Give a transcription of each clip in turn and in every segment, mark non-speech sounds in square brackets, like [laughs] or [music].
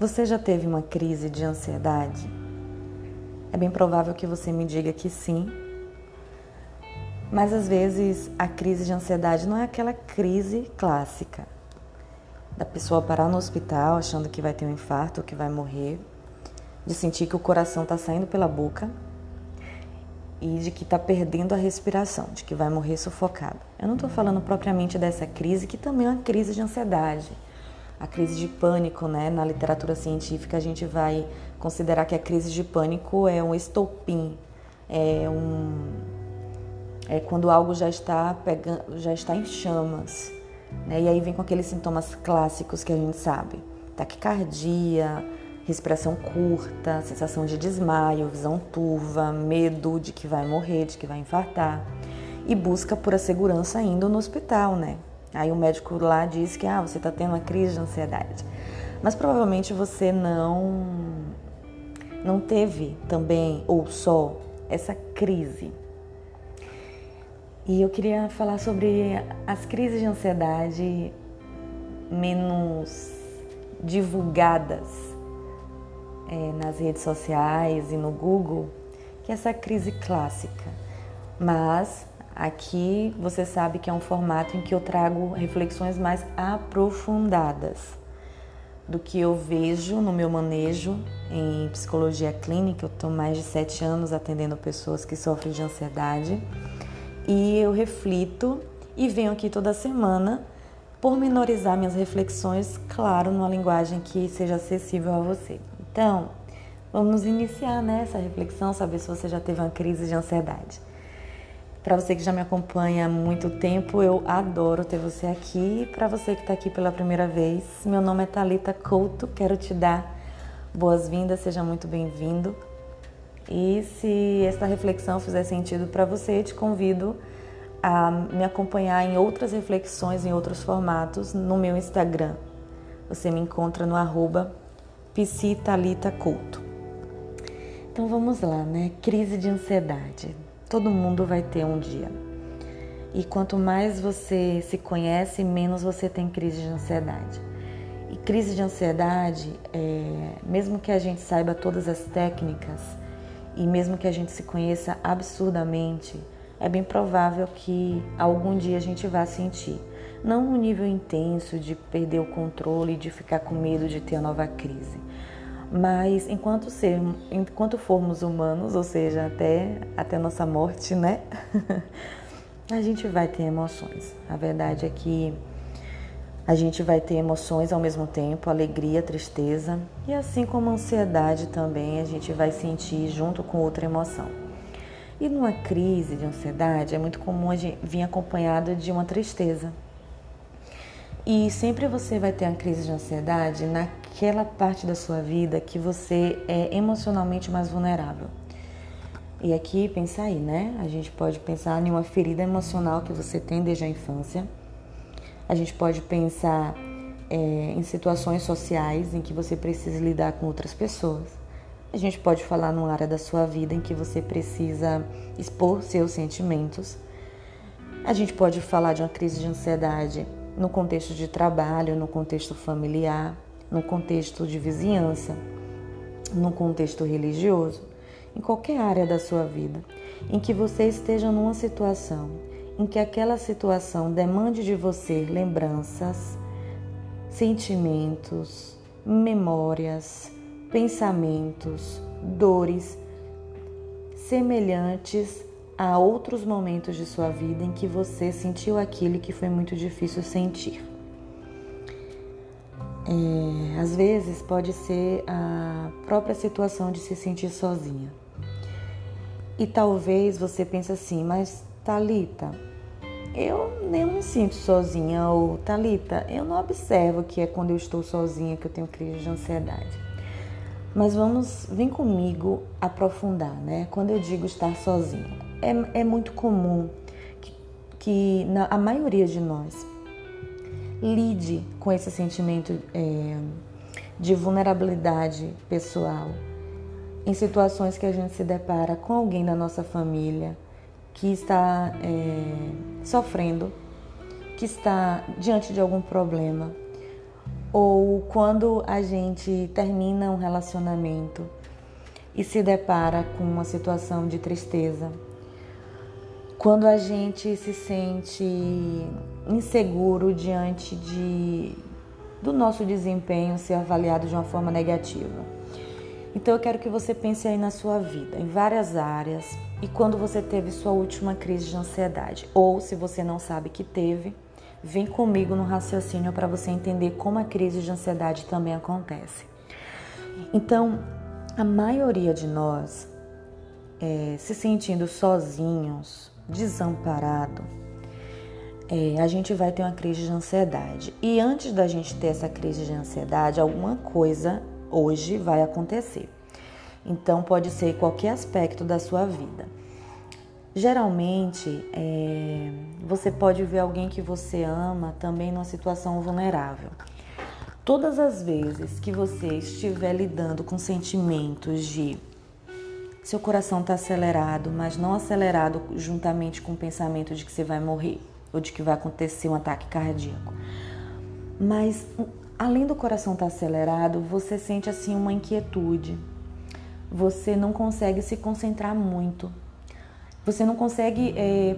Você já teve uma crise de ansiedade? É bem provável que você me diga que sim. Mas às vezes a crise de ansiedade não é aquela crise clássica da pessoa parar no hospital achando que vai ter um infarto que vai morrer, de sentir que o coração está saindo pela boca e de que está perdendo a respiração, de que vai morrer sufocado. Eu não estou falando propriamente dessa crise, que também é uma crise de ansiedade a crise de pânico, né? Na literatura científica a gente vai considerar que a crise de pânico é um estopim, é um é quando algo já está pegando, já está em chamas, né? E aí vem com aqueles sintomas clássicos que a gente sabe: taquicardia, respiração curta, sensação de desmaio, visão turva, medo de que vai morrer, de que vai infartar e busca por a segurança indo no hospital, né? Aí o médico lá diz que ah, você está tendo uma crise de ansiedade. Mas provavelmente você não não teve também ou só essa crise. E eu queria falar sobre as crises de ansiedade menos divulgadas é, nas redes sociais e no Google, que é essa crise clássica. Mas Aqui você sabe que é um formato em que eu trago reflexões mais aprofundadas do que eu vejo no meu manejo em psicologia clínica. Eu estou mais de sete anos atendendo pessoas que sofrem de ansiedade e eu reflito e venho aqui toda semana pormenorizar minhas reflexões, claro, numa linguagem que seja acessível a você. Então, vamos iniciar né, reflexão, saber se você já teve uma crise de ansiedade. Para você que já me acompanha há muito tempo, eu adoro ter você aqui. Para você que está aqui pela primeira vez, meu nome é Talita Couto. Quero te dar boas-vindas, seja muito bem-vindo. E se esta reflexão fizer sentido para você, te convido a me acompanhar em outras reflexões, em outros formatos, no meu Instagram. Você me encontra no arroba Couto. Então vamos lá, né? Crise de ansiedade. Todo mundo vai ter um dia. E quanto mais você se conhece, menos você tem crise de ansiedade. E crise de ansiedade, é, mesmo que a gente saiba todas as técnicas e mesmo que a gente se conheça absurdamente, é bem provável que algum dia a gente vá sentir. Não um nível intenso de perder o controle, de ficar com medo de ter a nova crise, mas enquanto ser, enquanto formos humanos, ou seja, até até nossa morte, né? [laughs] a gente vai ter emoções. A verdade é que a gente vai ter emoções ao mesmo tempo, alegria, tristeza, e assim como ansiedade também, a gente vai sentir junto com outra emoção. E numa crise de ansiedade é muito comum a gente vir acompanhado de uma tristeza. E sempre você vai ter uma crise de ansiedade naquela parte da sua vida que você é emocionalmente mais vulnerável. E aqui pensar aí, né? A gente pode pensar em uma ferida emocional que você tem desde a infância. A gente pode pensar é, em situações sociais em que você precisa lidar com outras pessoas. A gente pode falar numa área da sua vida em que você precisa expor seus sentimentos. A gente pode falar de uma crise de ansiedade no contexto de trabalho, no contexto familiar, no contexto de vizinhança, no contexto religioso, em qualquer área da sua vida, em que você esteja numa situação em que aquela situação demande de você lembranças, sentimentos, memórias, pensamentos, dores semelhantes há outros momentos de sua vida em que você sentiu aquilo que foi muito difícil sentir. É, às vezes pode ser a própria situação de se sentir sozinha. E talvez você pense assim, mas Talita, eu nem me sinto sozinha ou Talita, eu não observo que é quando eu estou sozinha que eu tenho crise de ansiedade. Mas vamos, vem comigo aprofundar, né? Quando eu digo estar sozinha, é, é muito comum que, que na, a maioria de nós lide com esse sentimento é, de vulnerabilidade pessoal em situações que a gente se depara com alguém da nossa família que está é, sofrendo, que está diante de algum problema, ou quando a gente termina um relacionamento e se depara com uma situação de tristeza, quando a gente se sente inseguro diante de do nosso desempenho ser avaliado de uma forma negativa. Então eu quero que você pense aí na sua vida, em várias áreas, e quando você teve sua última crise de ansiedade, ou se você não sabe que teve, vem comigo no raciocínio para você entender como a crise de ansiedade também acontece. Então, a maioria de nós é, se sentindo sozinhos, desamparado, é, a gente vai ter uma crise de ansiedade. E antes da gente ter essa crise de ansiedade, alguma coisa hoje vai acontecer. Então, pode ser qualquer aspecto da sua vida. Geralmente, é, você pode ver alguém que você ama também numa situação vulnerável. Todas as vezes que você estiver lidando com sentimentos de seu coração está acelerado, mas não acelerado juntamente com o pensamento de que você vai morrer ou de que vai acontecer um ataque cardíaco. Mas além do coração estar tá acelerado, você sente assim uma inquietude. Você não consegue se concentrar muito. Você não consegue é,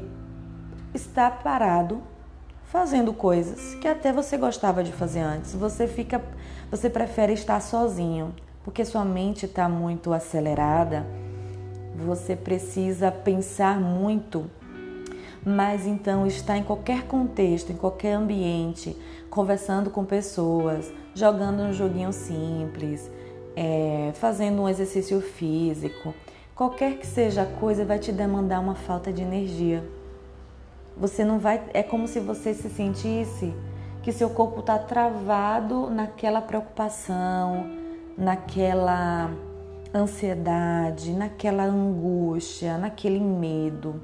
estar parado fazendo coisas que até você gostava de fazer antes. Você fica, você prefere estar sozinho, porque sua mente está muito acelerada. Você precisa pensar muito, mas então está em qualquer contexto, em qualquer ambiente, conversando com pessoas, jogando um joguinho simples, é, fazendo um exercício físico, qualquer que seja a coisa, vai te demandar uma falta de energia. Você não vai. É como se você se sentisse que seu corpo está travado naquela preocupação, naquela ansiedade, naquela angústia, naquele medo.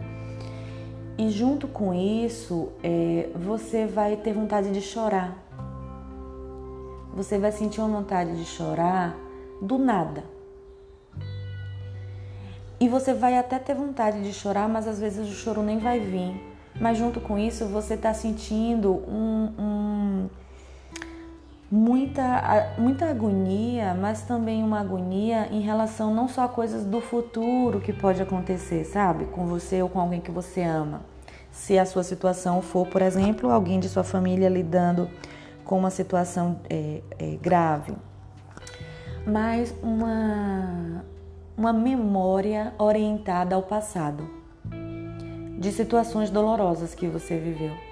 E junto com isso, é, você vai ter vontade de chorar. Você vai sentir uma vontade de chorar do nada. E você vai até ter vontade de chorar, mas às vezes o choro nem vai vir mas junto com isso você está sentindo um, um, muita, muita agonia, mas também uma agonia em relação não só a coisas do futuro que pode acontecer, sabe? Com você ou com alguém que você ama. Se a sua situação for, por exemplo, alguém de sua família lidando com uma situação é, é, grave, mas uma, uma memória orientada ao passado de situações dolorosas que você viveu.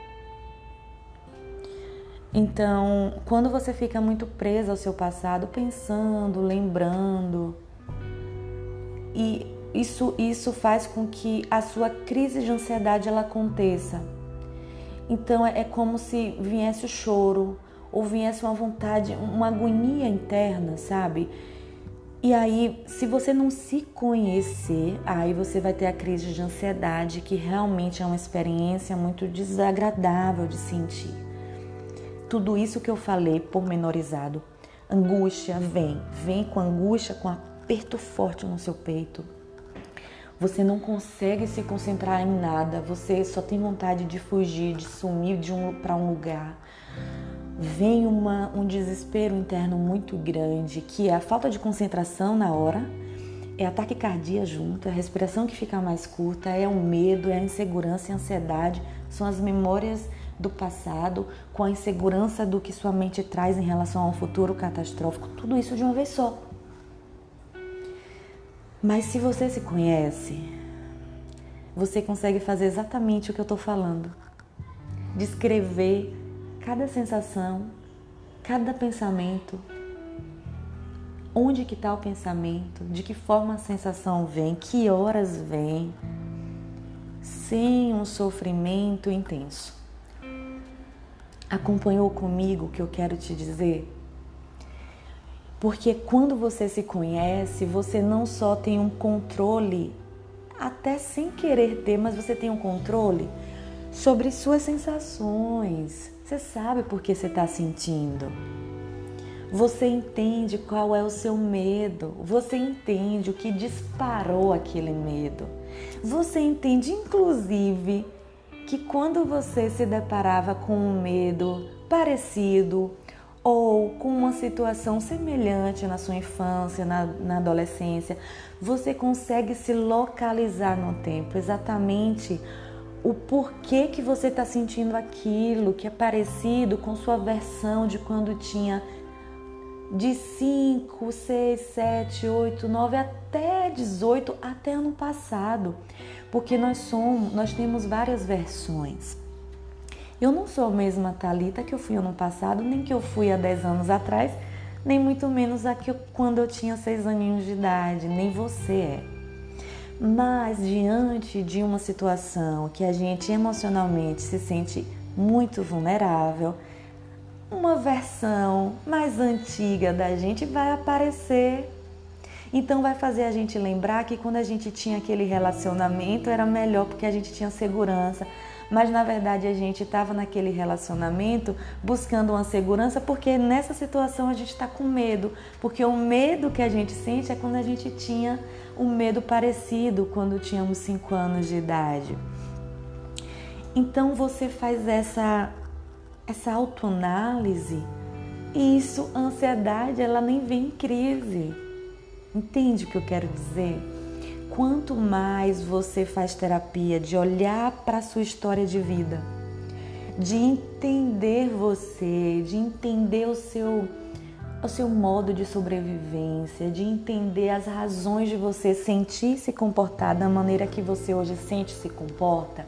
Então, quando você fica muito presa ao seu passado, pensando, lembrando, e isso, isso faz com que a sua crise de ansiedade ela aconteça. Então é, é como se viesse o choro ou viesse uma vontade, uma agonia interna, sabe? E aí, se você não se conhecer, aí você vai ter a crise de ansiedade, que realmente é uma experiência muito desagradável de sentir. Tudo isso que eu falei pormenorizado, angústia vem, vem com angústia, com aperto forte no seu peito. Você não consegue se concentrar em nada, você só tem vontade de fugir, de sumir de um para um lugar vem uma, um desespero interno muito grande, que é a falta de concentração na hora, é ataque cardíaco junto, é a respiração que fica mais curta, é o medo, é a insegurança e a ansiedade, são as memórias do passado com a insegurança do que sua mente traz em relação a um futuro catastrófico, tudo isso de uma vez só. Mas se você se conhece, você consegue fazer exatamente o que eu estou falando. Descrever cada sensação, cada pensamento, onde que está o pensamento, de que forma a sensação vem, que horas vem, sem um sofrimento intenso. Acompanhou comigo o que eu quero te dizer? Porque quando você se conhece, você não só tem um controle, até sem querer ter, mas você tem um controle sobre suas sensações, você sabe por que você está sentindo. Você entende qual é o seu medo. Você entende o que disparou aquele medo. Você entende, inclusive, que quando você se deparava com um medo parecido ou com uma situação semelhante na sua infância, na, na adolescência, você consegue se localizar no tempo, exatamente o porquê que você está sentindo aquilo, que é parecido com sua versão de quando tinha de 5, 6, 7, 8, 9 até 18, até ano passado. Porque nós somos, nós temos várias versões. Eu não sou a mesma Talita que eu fui ano passado, nem que eu fui há 10 anos atrás, nem muito menos a que eu, quando eu tinha 6 aninhos de idade, nem você é. Mas diante de uma situação que a gente emocionalmente se sente muito vulnerável, uma versão mais antiga da gente vai aparecer. Então vai fazer a gente lembrar que quando a gente tinha aquele relacionamento era melhor porque a gente tinha segurança, mas na verdade a gente estava naquele relacionamento buscando uma segurança porque nessa situação a gente está com medo, porque o medo que a gente sente é quando a gente tinha um medo parecido quando tínhamos 5 anos de idade. Então você faz essa essa autoanálise e isso, ansiedade, ela nem vem em crise. Entende o que eu quero dizer? Quanto mais você faz terapia de olhar para a sua história de vida, de entender você, de entender o seu o seu modo de sobrevivência, de entender as razões de você sentir se comportar da maneira que você hoje sente se comporta,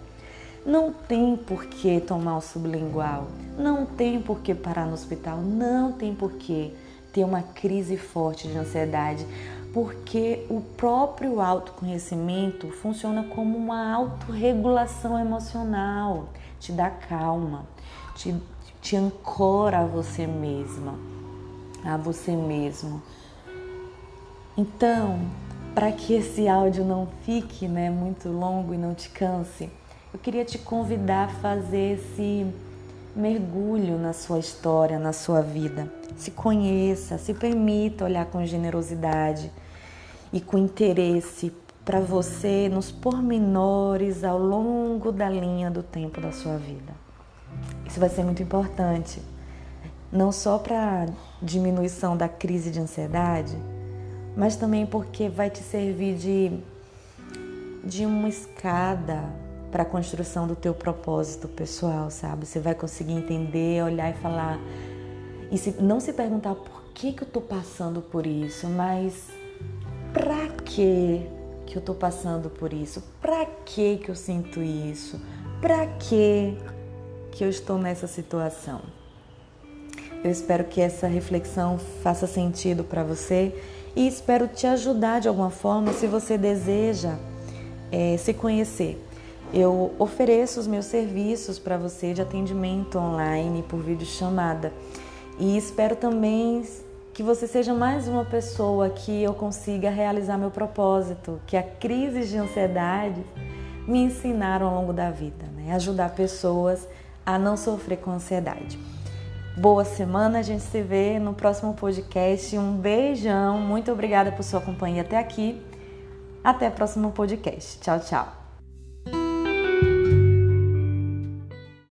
não tem por que tomar o sublingual, não tem por que parar no hospital, não tem por que ter uma crise forte de ansiedade, porque o próprio autoconhecimento funciona como uma autorregulação emocional, te dá calma, te, te ancora a você mesma, a você mesmo. Então, para que esse áudio não fique né, muito longo e não te canse, eu queria te convidar a fazer esse mergulho na sua história, na sua vida. Se conheça, se permita olhar com generosidade e com interesse para você nos pormenores ao longo da linha do tempo da sua vida. Isso vai ser muito importante, não só para diminuição da crise de ansiedade, mas também porque vai te servir de, de uma escada para a construção do teu propósito pessoal, sabe? Você vai conseguir entender, olhar e falar e se, não se perguntar por que que eu tô passando por isso, mas para que que eu tô passando por isso? Para que que eu sinto isso? Para que que eu estou nessa situação? Eu espero que essa reflexão faça sentido para você e espero te ajudar de alguma forma se você deseja é, se conhecer eu ofereço os meus serviços para você de atendimento online por videochamada e espero também que você seja mais uma pessoa que eu consiga realizar meu propósito, que a crise de ansiedade me ensinaram ao longo da vida, né? ajudar pessoas a não sofrer com ansiedade. Boa semana, a gente se vê no próximo podcast. Um beijão, muito obrigada por sua companhia até aqui. Até o próximo podcast. Tchau, tchau.